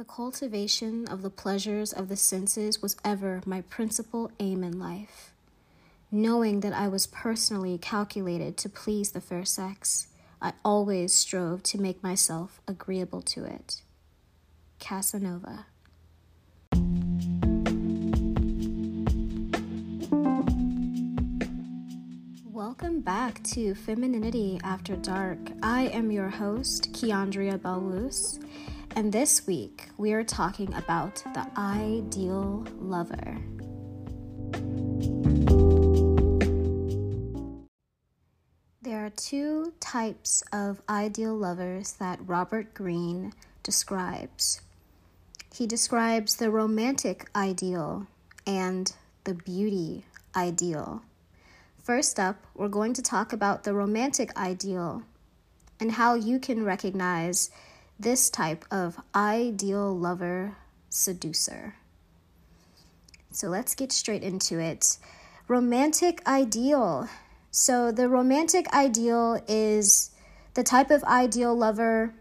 The cultivation of the pleasures of the senses was ever my principal aim in life. Knowing that I was personally calculated to please the fair sex, I always strove to make myself agreeable to it. Casanova. Welcome back to Femininity After Dark. I am your host, Keandria Belwus, and this week we are talking about the ideal lover. There are two types of ideal lovers that Robert Greene describes. He describes the romantic ideal and the beauty ideal. First up, we're going to talk about the romantic ideal and how you can recognize this type of ideal lover seducer. So let's get straight into it. Romantic ideal. So, the romantic ideal is the type of ideal lover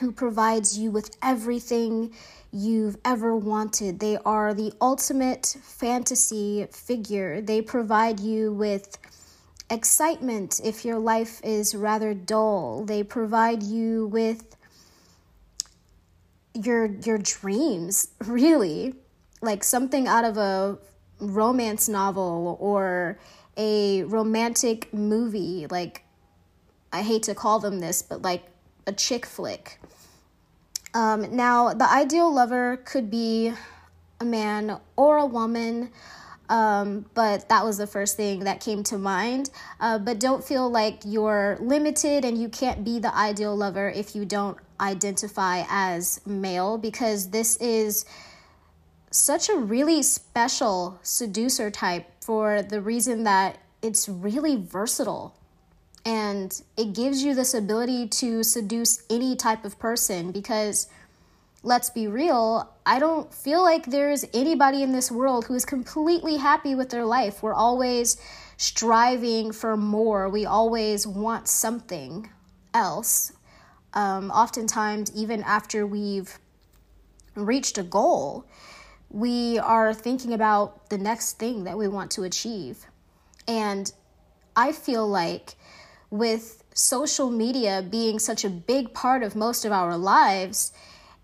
who provides you with everything you've ever wanted. They are the ultimate fantasy figure. They provide you with excitement if your life is rather dull. They provide you with your your dreams, really. Like something out of a romance novel or a romantic movie like I hate to call them this, but like a chick flick. Um, now, the ideal lover could be a man or a woman, um, but that was the first thing that came to mind. Uh, but don't feel like you're limited and you can't be the ideal lover if you don't identify as male, because this is such a really special seducer type for the reason that it's really versatile and it gives you this ability to seduce any type of person because let's be real, I don't feel like there's anybody in this world who is completely happy with their life. We're always striving for more, we always want something else. Um, oftentimes, even after we've reached a goal, we are thinking about the next thing that we want to achieve. And I feel like with social media being such a big part of most of our lives,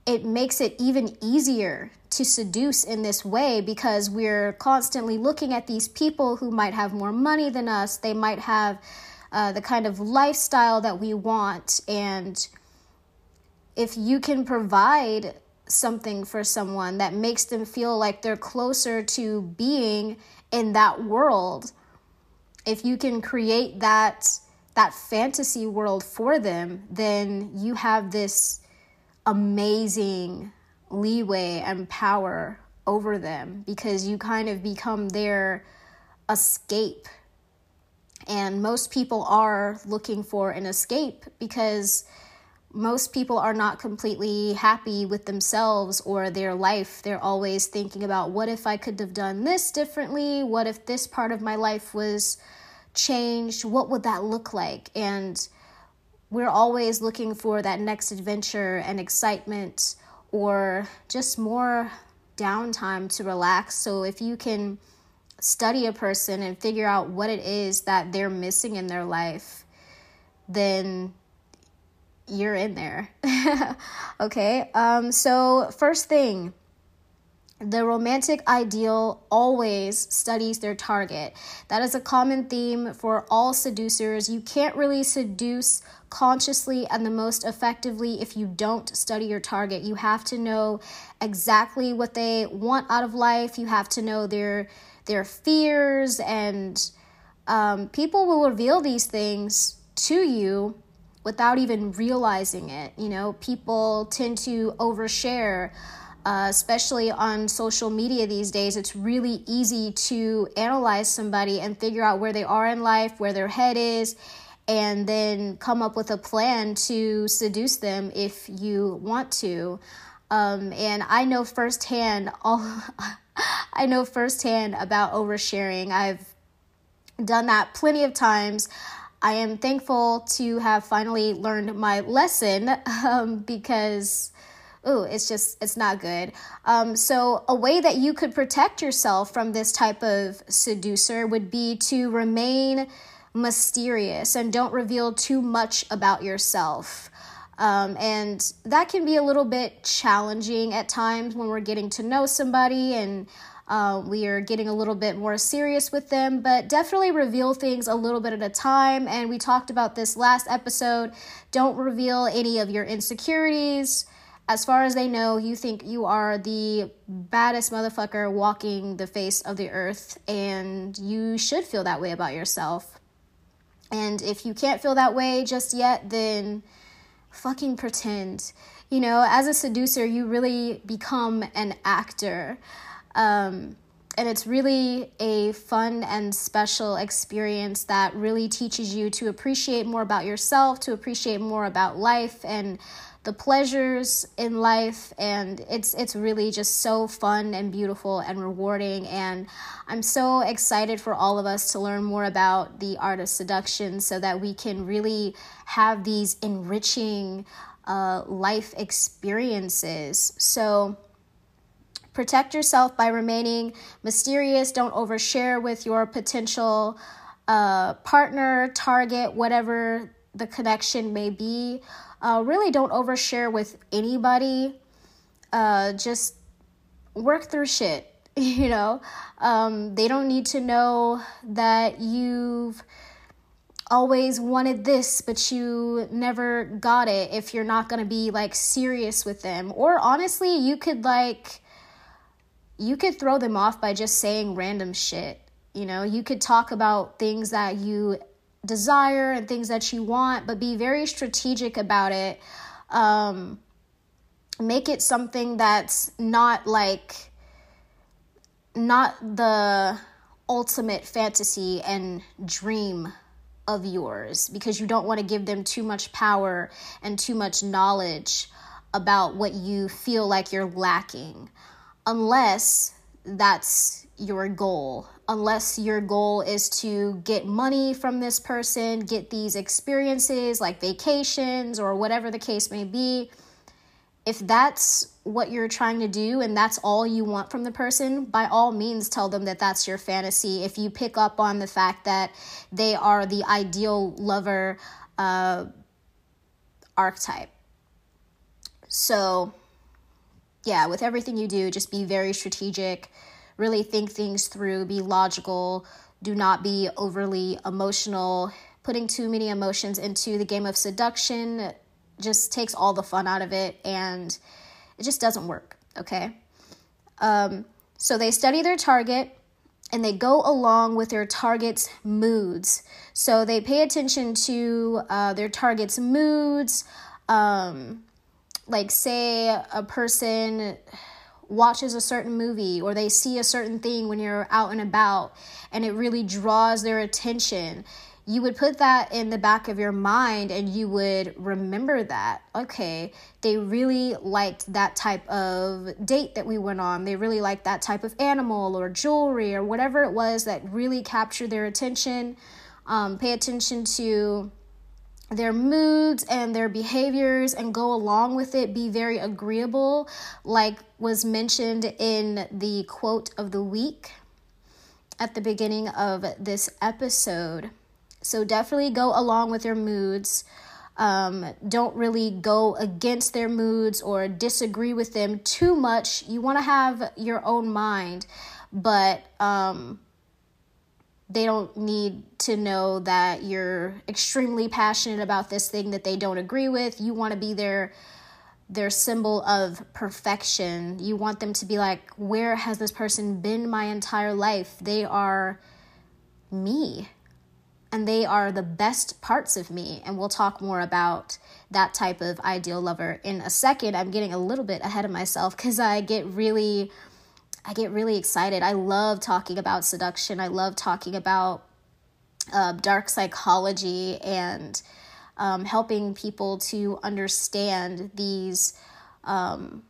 it makes it even easier to seduce in this way because we're constantly looking at these people who might have more money than us. They might have uh, the kind of lifestyle that we want. And if you can provide something for someone that makes them feel like they're closer to being in that world, if you can create that that fantasy world for them, then you have this amazing leeway and power over them because you kind of become their escape. And most people are looking for an escape because most people are not completely happy with themselves or their life. They're always thinking about what if I could have done this differently? What if this part of my life was changed, what would that look like? And we're always looking for that next adventure and excitement or just more downtime to relax. So if you can study a person and figure out what it is that they're missing in their life, then you're in there. okay. Um, so, first thing, the romantic ideal always studies their target. That is a common theme for all seducers. You can't really seduce consciously and the most effectively if you don't study your target. You have to know exactly what they want out of life. You have to know their their fears and um, people will reveal these things to you without even realizing it. You know, people tend to overshare uh, especially on social media these days, it's really easy to analyze somebody and figure out where they are in life, where their head is, and then come up with a plan to seduce them if you want to. Um, and I know firsthand all I know firsthand about oversharing. I've done that plenty of times. I am thankful to have finally learned my lesson um, because ooh, it's just, it's not good. Um, so, a way that you could protect yourself from this type of seducer would be to remain mysterious and don't reveal too much about yourself. Um, and that can be a little bit challenging at times when we're getting to know somebody and uh, we are getting a little bit more serious with them, but definitely reveal things a little bit at a time. And we talked about this last episode. Don't reveal any of your insecurities. As far as they know, you think you are the baddest motherfucker walking the face of the earth, and you should feel that way about yourself. And if you can't feel that way just yet, then fucking pretend. You know, as a seducer, you really become an actor. Um, and it's really a fun and special experience that really teaches you to appreciate more about yourself, to appreciate more about life and the pleasures in life and it's it's really just so fun and beautiful and rewarding and I'm so excited for all of us to learn more about the art of seduction so that we can really have these enriching uh, life experiences. So protect yourself by remaining mysterious. Don't overshare with your potential uh, partner, target, whatever the connection may be. Uh, really don't overshare with anybody. Uh, just work through shit, you know? Um, they don't need to know that you've always wanted this, but you never got it if you're not gonna be like serious with them. Or honestly, you could like, you could throw them off by just saying random shit. You know, you could talk about things that you desire and things that you want, but be very strategic about it. Um, make it something that's not like, not the ultimate fantasy and dream of yours because you don't want to give them too much power and too much knowledge about what you feel like you're lacking unless that's your goal unless your goal is to get money from this person, get these experiences like vacations or whatever the case may be. If that's what you're trying to do and that's all you want from the person, by all means tell them that that's your fantasy. If you pick up on the fact that they are the ideal lover uh, archetype. So, yeah, with everything you do, just be very strategic really think things through, be logical, do not be overly emotional. Putting too many emotions into the game of seduction just takes all the fun out of it and it just doesn't work, okay? Um, so they study their target and they go along with their target's moods. So they pay attention to uh, their target's moods. Um, like, say a person watches a certain movie or they see a certain thing when you're out and about and it really draws their attention you would put that in the back of your mind and you would remember that okay they really liked that type of date that we went on. They really liked that type of animal or jewelry or whatever it was that really captured their attention. Um, pay attention to their moods and their behaviors and go along with it, be very agreeable, like was mentioned in the quote of the week at the beginning of this episode. So definitely go along with their moods. Um, don't really go against their moods or disagree with them too much. You want to have your own mind, but um, they don't need to know that you're extremely passionate about this thing that they don't agree with. You want to be their their symbol of perfection. You want them to be like, where has this person been my entire life? They are me. And they are the best parts of me. And we'll talk more about that type of ideal lover in a second. I'm getting a little bit ahead of myself because I get really I get really excited. I love talking about seduction. I love talking about uh, dark psychology and um, helping people to understand these um,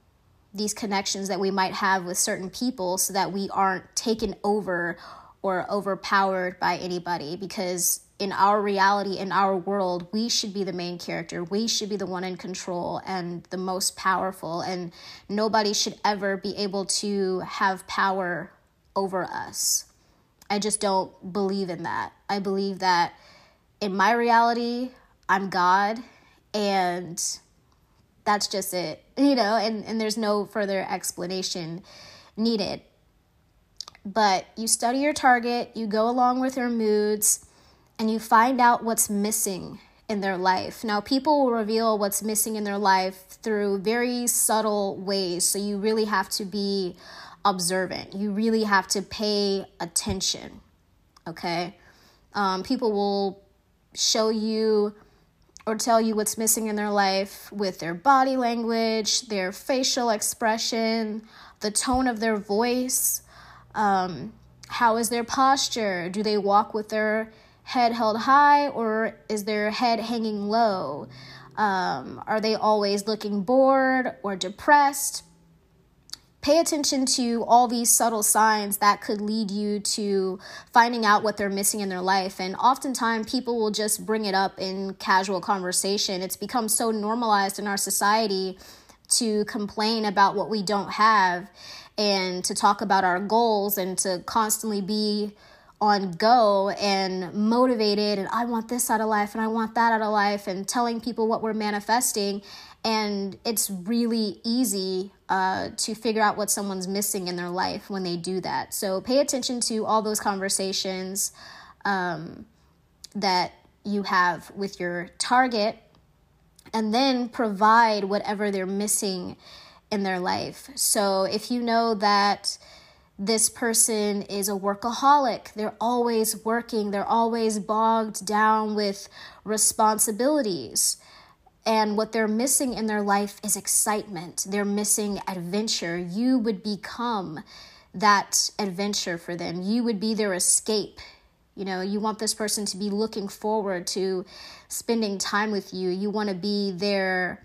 these connections that we might have with certain people, so that we aren't taken over or overpowered by anybody. Because in our reality, in our world, we should be the main character. We should be the one in control and the most powerful. And nobody should ever be able to have power over us. I just don't believe in that. I believe that in my reality, I'm God and that's just it, you know, and, and there's no further explanation needed. But you study your target, you go along with their moods, and you find out what's missing in their life. Now, people will reveal what's missing in their life through very subtle ways. So, you really have to be observant. You really have to pay attention. Okay? Um, people will show you or tell you what's missing in their life with their body language, their facial expression, the tone of their voice. Um, how is their posture? Do they walk with their head held high or is their head hanging low? Um, are they always looking bored or depressed? Pay attention to all these subtle signs that could lead you to finding out what they're missing in their life. And oftentimes, people will just bring it up in casual conversation. It's become so normalized in our society to complain about what we don't have and to talk about our goals and to constantly be on go and motivated and I want this out of life and I want that out of life and telling people what we're manifesting and it's really easy uh, to figure out what someone's missing in their life when they do that. So pay attention to all those conversations um, that you have with your target and then provide whatever they're missing in their life. So if you know that this person is a workaholic. They're always working, they're always bogged down with responsibilities. And what they're missing in their life is excitement. They're missing adventure. You would become that adventure for them. You would be their escape. You know, you want this person to be looking forward to spending time with you. You want to be their,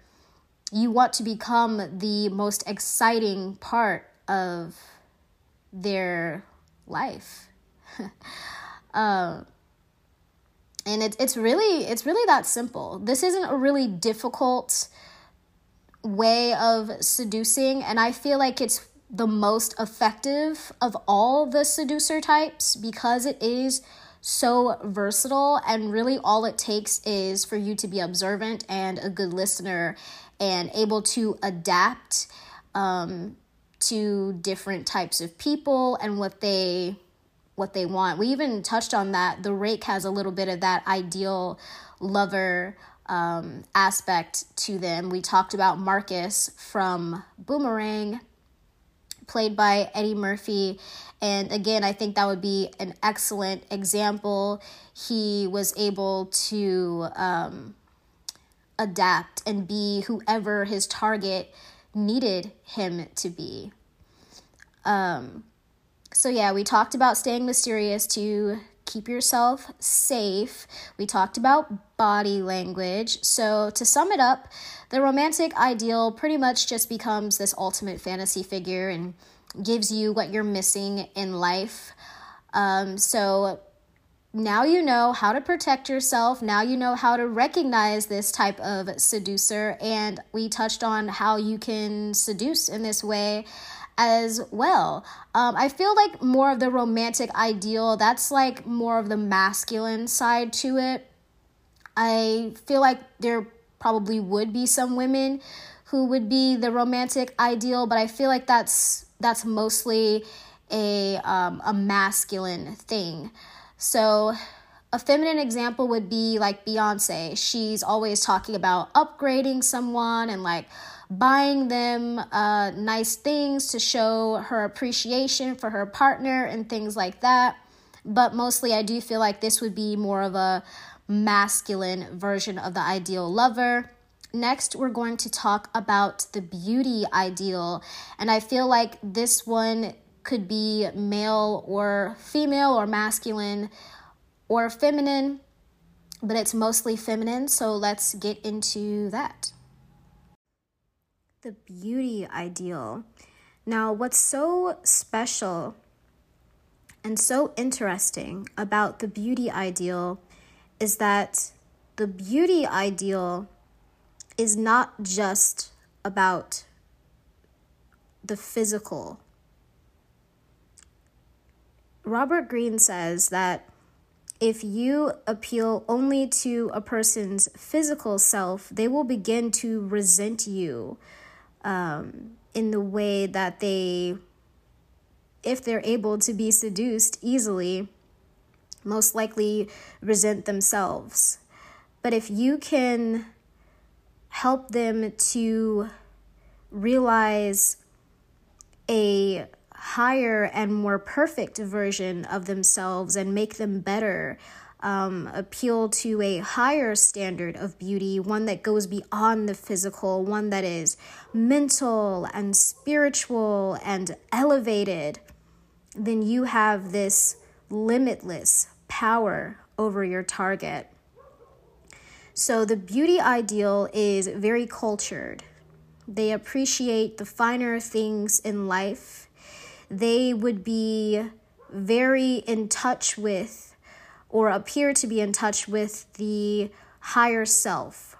you want to become the most exciting part of their life. um, and it's it's really it's really that simple. This isn't a really difficult way of seducing, and I feel like it's the most effective of all the seducer types because it is so versatile and really all it takes is for you to be observant and a good listener and able to adapt um, to different types of people and what they what they want. We even touched on that. The rake has a little bit of that ideal lover um, aspect to them. We talked about Marcus from Boomerang, played by Eddie Murphy. And again, I think that would be an excellent example. He was able to um, adapt and be whoever his target needed him to be. Um, so, yeah, we talked about staying mysterious to keep yourself safe. We talked about body language. So, to sum it up, the romantic ideal pretty much just becomes this ultimate fantasy figure and gives you what you're missing in life. Um, so, now you know how to protect yourself. Now you know how to recognize this type of seducer. And we touched on how you can seduce in this way as well. Um, I feel like more of the romantic ideal, that's like more of the masculine side to it. I feel like there probably would be some women who would be the romantic ideal, but I feel like that's that's mostly a um, a masculine thing. So, a feminine example would be like Beyonce. She's always talking about upgrading someone and like buying them uh, nice things to show her appreciation for her partner and things like that. But mostly, I do feel like this would be more of a masculine version of the ideal lover. Next, we're going to talk about the beauty ideal. And I feel like this one could be male or female or masculine or feminine, but it's mostly feminine. So let's get into that. The beauty ideal. Now, what's so special and so interesting about the beauty ideal is that the beauty ideal is not just about the physical. Robert Greene says that if you appeal only to a person's physical self, they will begin to resent you um, in the way that they, if they're able to be seduced easily, most likely resent themselves. But if you can help them to realize a higher and more perfect version of themselves and make them better. Um, appeal to a higher standard of beauty, one that goes beyond the physical, one that is mental and spiritual and elevated, then you have this limitless power over your target. So, the beauty ideal is very cultured. They appreciate the finer things in life. They would be very in touch with, or appear to be in touch with, the higher self,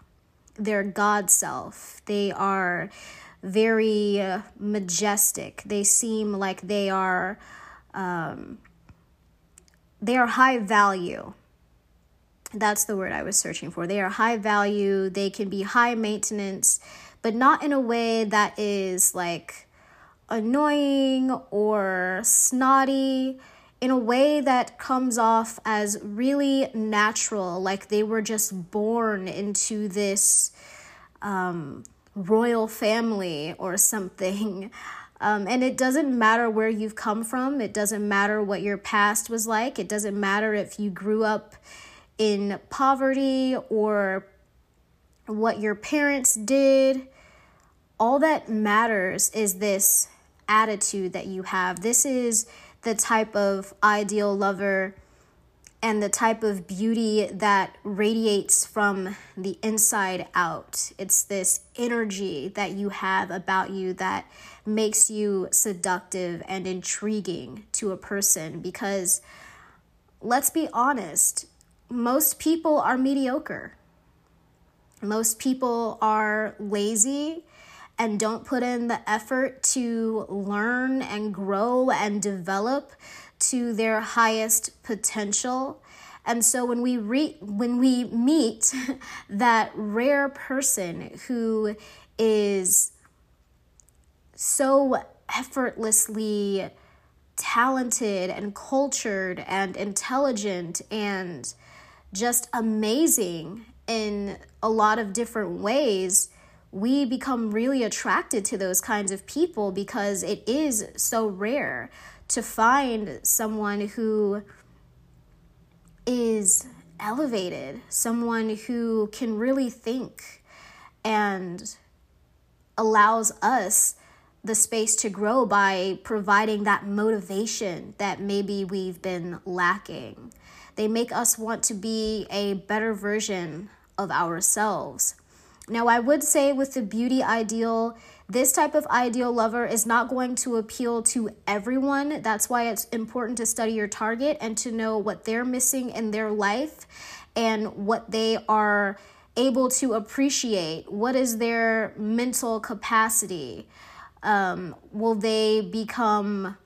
their God self. They are very majestic. They seem like they are. Um, they are high value that's the word I was searching for. They are high value, they can be high maintenance, but not in a way that is like annoying or snotty, in a way that comes off as really natural, like they were just born into this um, royal family or something. Um, and it doesn't matter where you've come from. It doesn't matter what your past was like. It doesn't matter if you grew up in poverty or what your parents did. All that matters is this attitude that you have. This is the type of ideal lover and the type of beauty that radiates from the inside out. It's this energy that you have about you that makes you seductive and intriguing to a person because let's be honest, most people are mediocre. Most people are lazy and don't put in the effort to learn and grow and develop to their highest potential. And so when we re- when we meet that rare person who is so effortlessly talented and cultured and intelligent and just amazing in a lot of different ways, we become really attracted to those kinds of people because it is so rare to find someone who is elevated, someone who can really think and allows us the space to grow by providing that motivation that maybe we've been lacking. They make us want to be a better version of ourselves. Now, I would say with the beauty ideal, this type of ideal lover is not going to appeal to everyone. That's why it's important to study your target and to know what they're missing in their life and what they are able to appreciate. What is their mental capacity? Um, will they become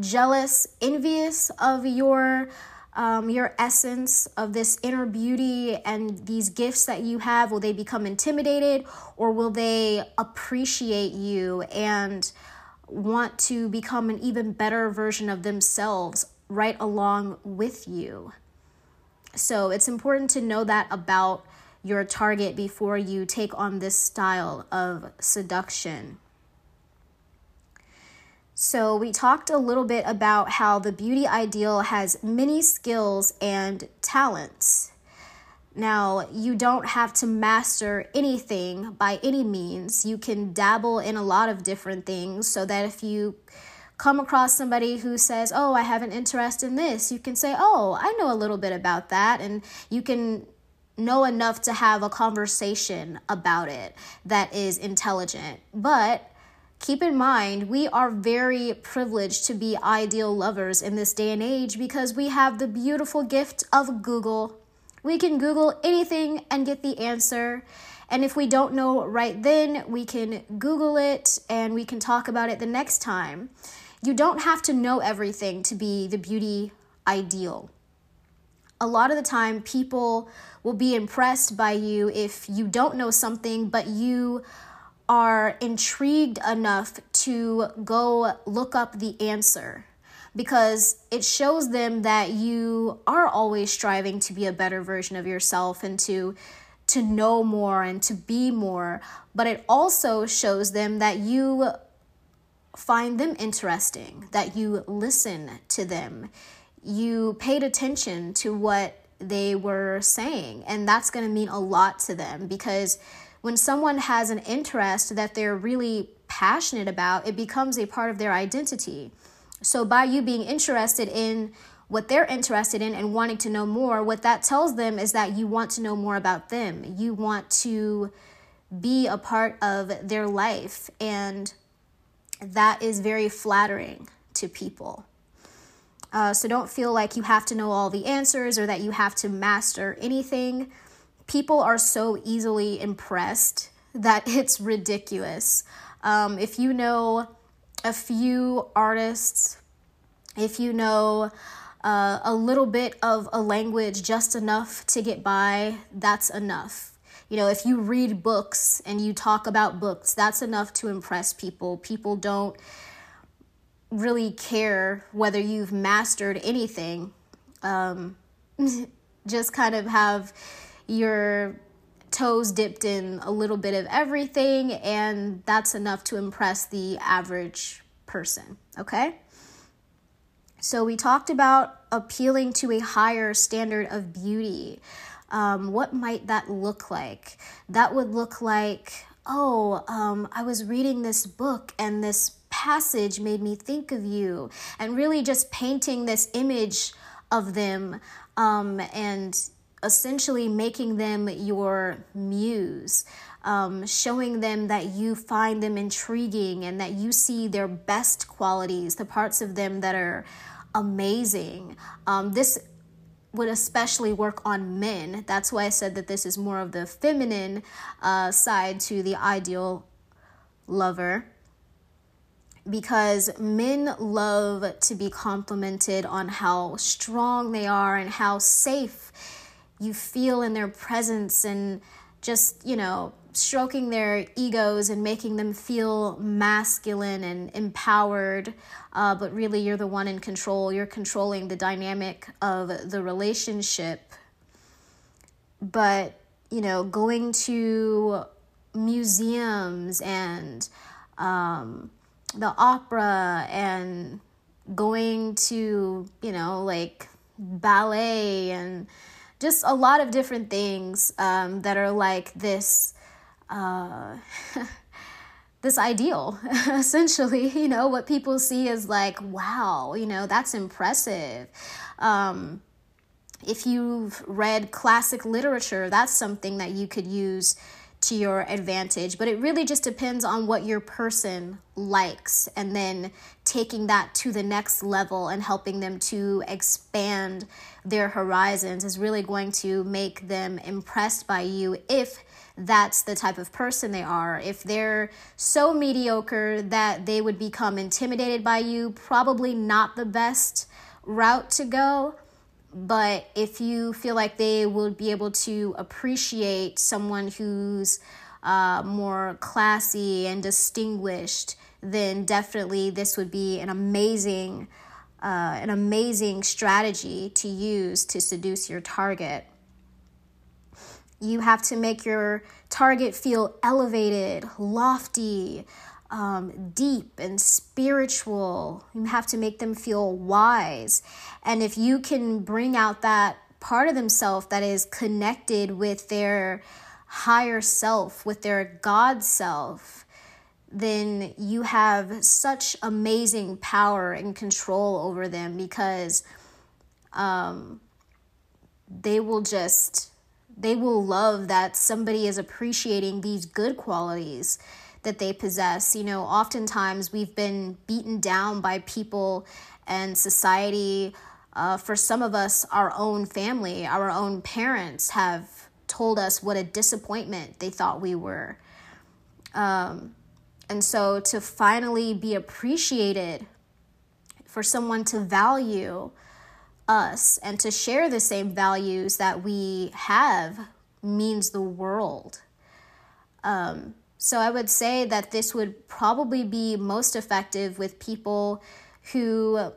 jealous, envious of your um, your essence of this inner beauty and these gifts that you have? Will they become intimidated or will they appreciate you and want to become an even better version of themselves right along with you? So it's important to know that about your target before you take on this style of seduction. So, we talked a little bit about how the beauty ideal has many skills and talents. Now, you don't have to master anything by any means. You can dabble in a lot of different things so that if you come across somebody who says, Oh, I have an interest in this, you can say, Oh, I know a little bit about that. And you can know enough to have a conversation about it that is intelligent. But keep in mind, we are very privileged to be ideal lovers in this day and age because we have the beautiful gift of Google. We can Google anything and get the answer. And if we don't know right then, we can Google it and we can talk about it the next time. You don't have to know everything to be the beauty ideal. A lot of the time, people will be impressed by you if you don't know something, but you are intrigued enough to go look up the answer because it shows them that you are always striving to be a better version of yourself and to to know more and to be more. But it also shows them that you find them interesting that you listen to them. You paid attention to what they were saying and that's going to mean a lot to them because when someone has an interest that they're really passionate about it becomes a part of their identity so, by you being interested in what they're interested in and wanting to know more, what that tells them is that you want to know more about them. You want to be a part of their life. And that is very flattering to people. Uh, so, don't feel like you have to know all the answers or that you have to master anything. People are so easily impressed that it's ridiculous. Um, if you know, a few artists, if you know uh, a little bit of a language just enough to get by, that's enough. You know, if you read books and you talk about books, that's enough to impress people. People don't really care whether you've mastered anything. Um, just kind of have your toes dipped in a little bit of everything, and that's enough to impress the average person, okay? So, we talked about appealing to a higher standard of beauty. Um, what might that look like? That would look like, oh, um, I was reading this book and this passage made me think of you, and really just painting this image of them um, and essentially making them your muse. Um, showing them that you find them intriguing and that you see their best qualities, the parts of them that are amazing. Um, this would especially work on men. That's why I said that this is more of the feminine uh, side to the ideal lover. Because men love to be complimented on how strong they are and how safe you feel in their presence and just, you know, stroking their egos and making them feel masculine and empowered, uh, but really you're the one in control. You're controlling the dynamic of the relationship. But, you know, going to museums and um, the opera and going to, you know, like ballet and just a lot of different things um, that are like this uh, this ideal essentially you know what people see is like wow you know that's impressive. Um, if you've read classic literature that's something that you could use to your advantage. But it really just depends on what your person likes and then taking that to the next level and helping them to expand their horizons is really going to make them impressed by you if that's the type of person they are. If they're so mediocre that they would become intimidated by you, probably not the best route to go. But if you feel like they will be able to appreciate someone who's uh, more classy and distinguished, then definitely this would be an amazing, uh, an amazing strategy to use to seduce your target. You have to make your target feel elevated, lofty, um, deep and spiritual. You have to make them feel wise. And if you can bring out that part of themselves that is connected with their higher self, with their God self, then you have such amazing power and control over them because um, they will just they will love that somebody is appreciating these good qualities that they possess. You know, oftentimes we've been beaten down by people and society Uh, for some of us, our own family, our own parents have told us what a disappointment they thought we were. Um, and so to finally be appreciated, for someone to value us and to share the same values that we have means the world. Um, so I would say that this would probably be most effective with people who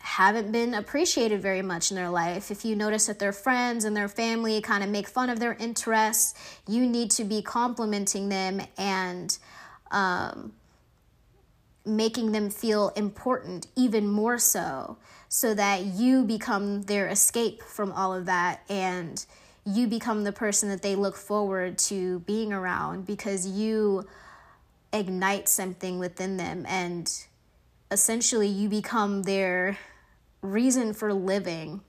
haven't been appreciated very much in their life. If you notice that their friends and their family kind of make fun of their interests, you need to be complimenting them and um, making them feel important even more so, so that you become their escape from all of that and you become the person that they look forward to being around because you ignite something within them and essentially you become their reason for living.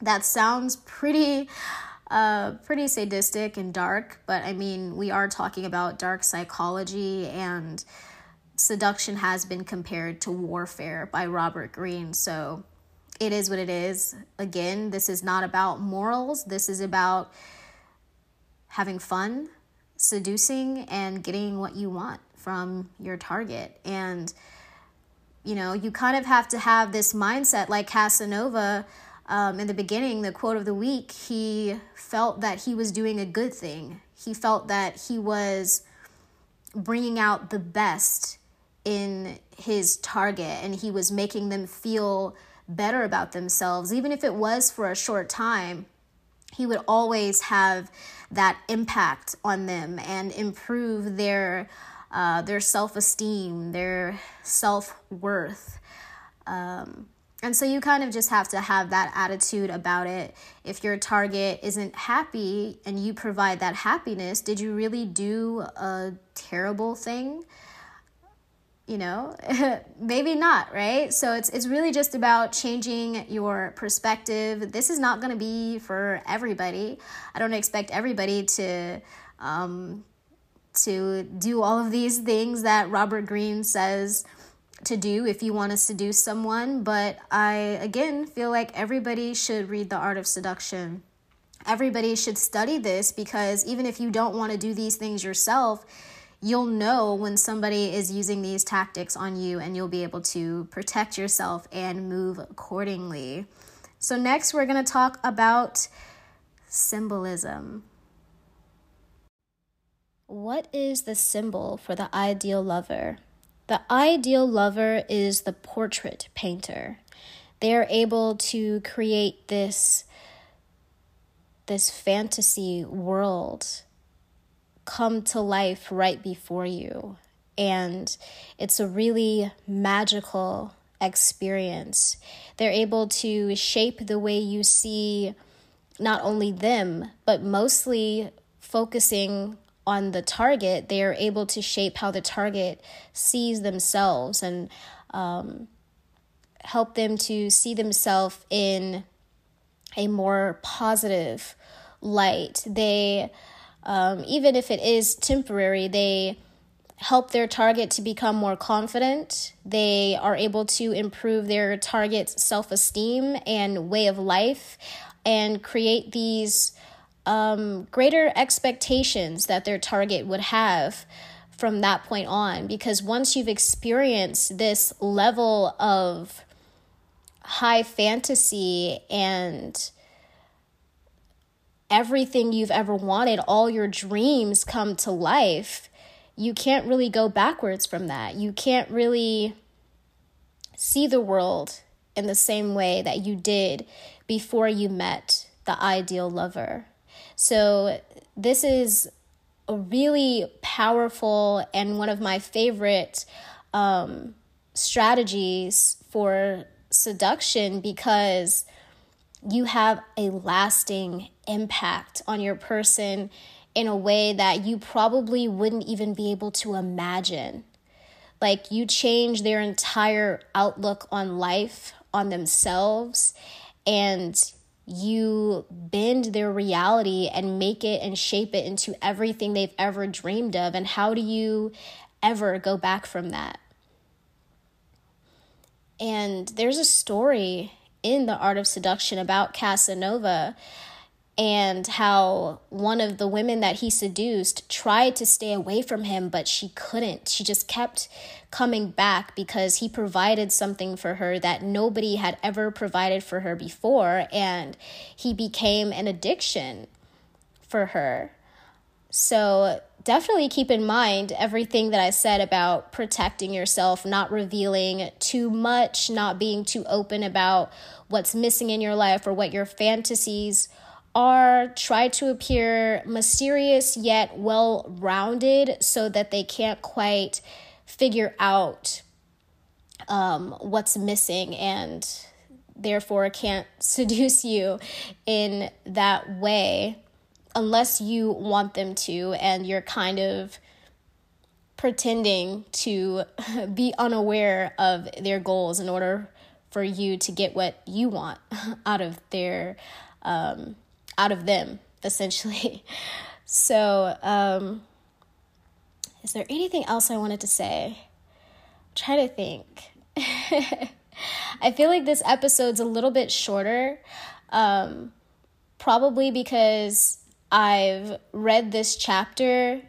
That sounds pretty uh, pretty sadistic and dark, but I mean, we are talking about dark psychology, and seduction has been compared to warfare by Robert Greene. So it is what it is. Again, this is not about morals, this is about having fun, seducing, and getting what you want from your target. And you know, you kind of have to have this mindset like Casanova um, in the beginning, the quote of the week, he felt that he was doing a good thing. He felt that he was bringing out the best in his target and he was making them feel better about themselves, even if it was for a short time. He would always have that impact on them and improve their uh, their self esteem, their self worth. Um, and so you kind of just have to have that attitude about it. If your target isn't happy and you provide that happiness, did you really do a terrible thing? You know, maybe not, right? So it's it's really just about changing your perspective. This is not going to be for everybody. I don't expect everybody to um, to do all of these things that Robert Greene says to do if you want to seduce someone, but I again feel like everybody should read The Art of Seduction. Everybody should study this because even if you don't want to do these things yourself, you'll know when somebody is using these tactics on you and you'll be able to protect yourself and move accordingly. So, next, we're going to talk about symbolism. What is the symbol for the ideal lover? The ideal lover is the portrait painter. They are able to create this this fantasy world come to life right before you. And it's a really magical experience. They're able to shape the way you see not only them, but mostly focusing on the target, they are able to shape how the target sees themselves and um, help them to see themselves in a more positive light. They, um, even if it is temporary, they help their target to become more confident. They are able to improve their target's self esteem and way of life and create these um, greater expectations that their target would have from that point on. Because once you've experienced this level of high fantasy and everything you've ever wanted, all your dreams come to life, you can't really go backwards from that. You can't really see the world in the same way that you did before you met the ideal lover. So, this is a really powerful and one of my favorite um, strategies for seduction because you have a lasting impact on your person in a way that you probably wouldn't even be able to imagine. Like you change their entire outlook on life, on themselves, and you bend their reality and make it and shape it into everything they've ever dreamed of. And how do you ever go back from that? And there's a story in The Art of Seduction about Casanova and how one of the women that he seduced tried to stay away from him, but she couldn't. She just kept coming back because he provided something for her that nobody had ever provided for her before, and he became an addiction for her. So, definitely keep in mind everything that I said about protecting yourself, not revealing too much, not being too open about what's missing in your life or what your fantasies are. Try to appear mysterious yet well rounded so that they can't quite figure out um, what's missing and therefore can't seduce you in that way unless you want them to and you're kind of pretending to be unaware of their goals in order for you to get what you want out of their um, out of them, essentially. So, um, is there anything else I wanted to say? Try to think. I feel like this episode's a little bit shorter, um, probably because I've read this chapter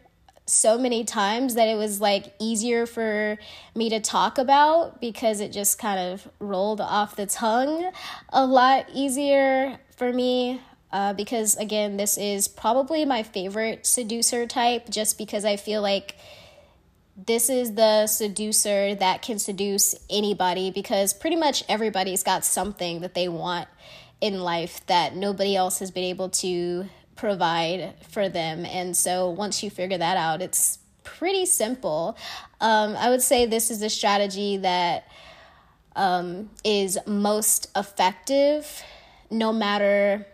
so many times that it was like easier for me to talk about because it just kind of rolled off the tongue a lot easier for me uh, because again, this is probably my favorite seducer type just because I feel like this is the seducer that can seduce anybody because pretty much everybody's got something that they want in life that nobody else has been able to provide for them. And so once you figure that out, it's pretty simple. Um, I would say this is a strategy that um, is most effective no matter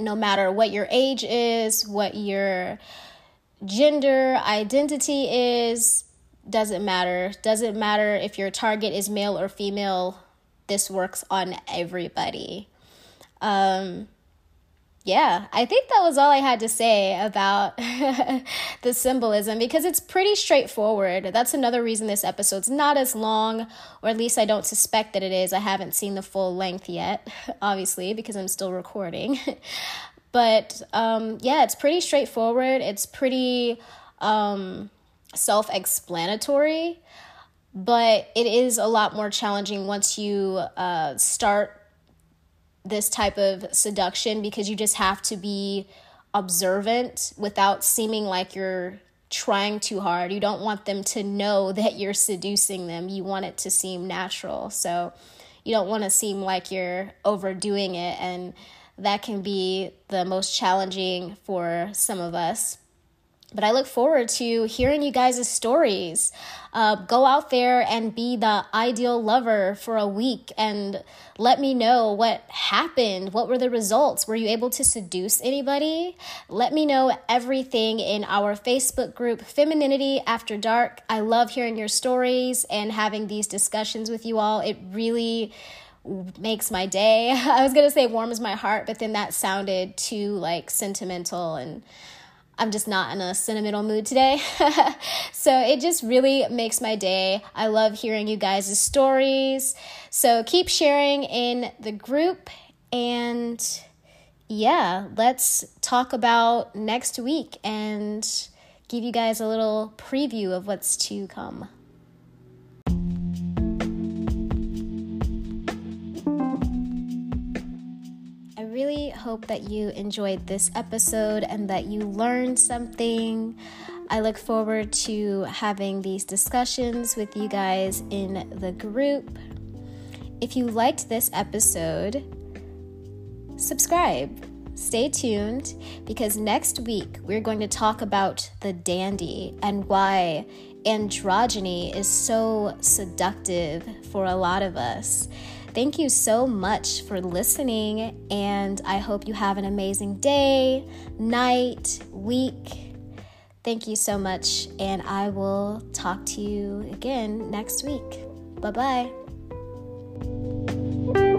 no matter what your age is, what your gender identity is, doesn't matter. Doesn't matter if your target is male or female. This works on everybody. Um, yeah, I think that was all I had to say about the symbolism because it's pretty straightforward. That's another reason this episode's not as long, or at least I don't suspect that it is. I haven't seen the full length yet, obviously, because I'm still recording. but um, yeah, it's pretty straightforward. It's pretty um, self explanatory, but it is a lot more challenging once you uh, start this type of seduction because you just have to be observant without seeming like you're trying too hard. You don't want them to know that you're seducing them. You want it to seem natural. So you don't want to seem like you're overdoing it. And that can be the most challenging for some of us. But I look forward to hearing you guys' stories. Uh, go out there and be the ideal lover for a week and let me know what happened. What were the results? Were you able to seduce anybody? Let me know everything in our Facebook group, Femininity After Dark. I love hearing your stories and having these discussions with you all. It really makes my day. I was going to say warms my heart, but then that sounded too like sentimental and I'm just not in a sentimental mood today. so it just really makes my day. I love hearing you guys' stories. So keep sharing in the group. And yeah, let's talk about next week and give you guys a little preview of what's to come. Really hope that you enjoyed this episode and that you learned something. I look forward to having these discussions with you guys in the group. If you liked this episode, subscribe. Stay tuned because next week we're going to talk about the dandy and why androgyny is so seductive for a lot of us. Thank you so much for listening, and I hope you have an amazing day, night, week. Thank you so much, and I will talk to you again next week. Bye bye.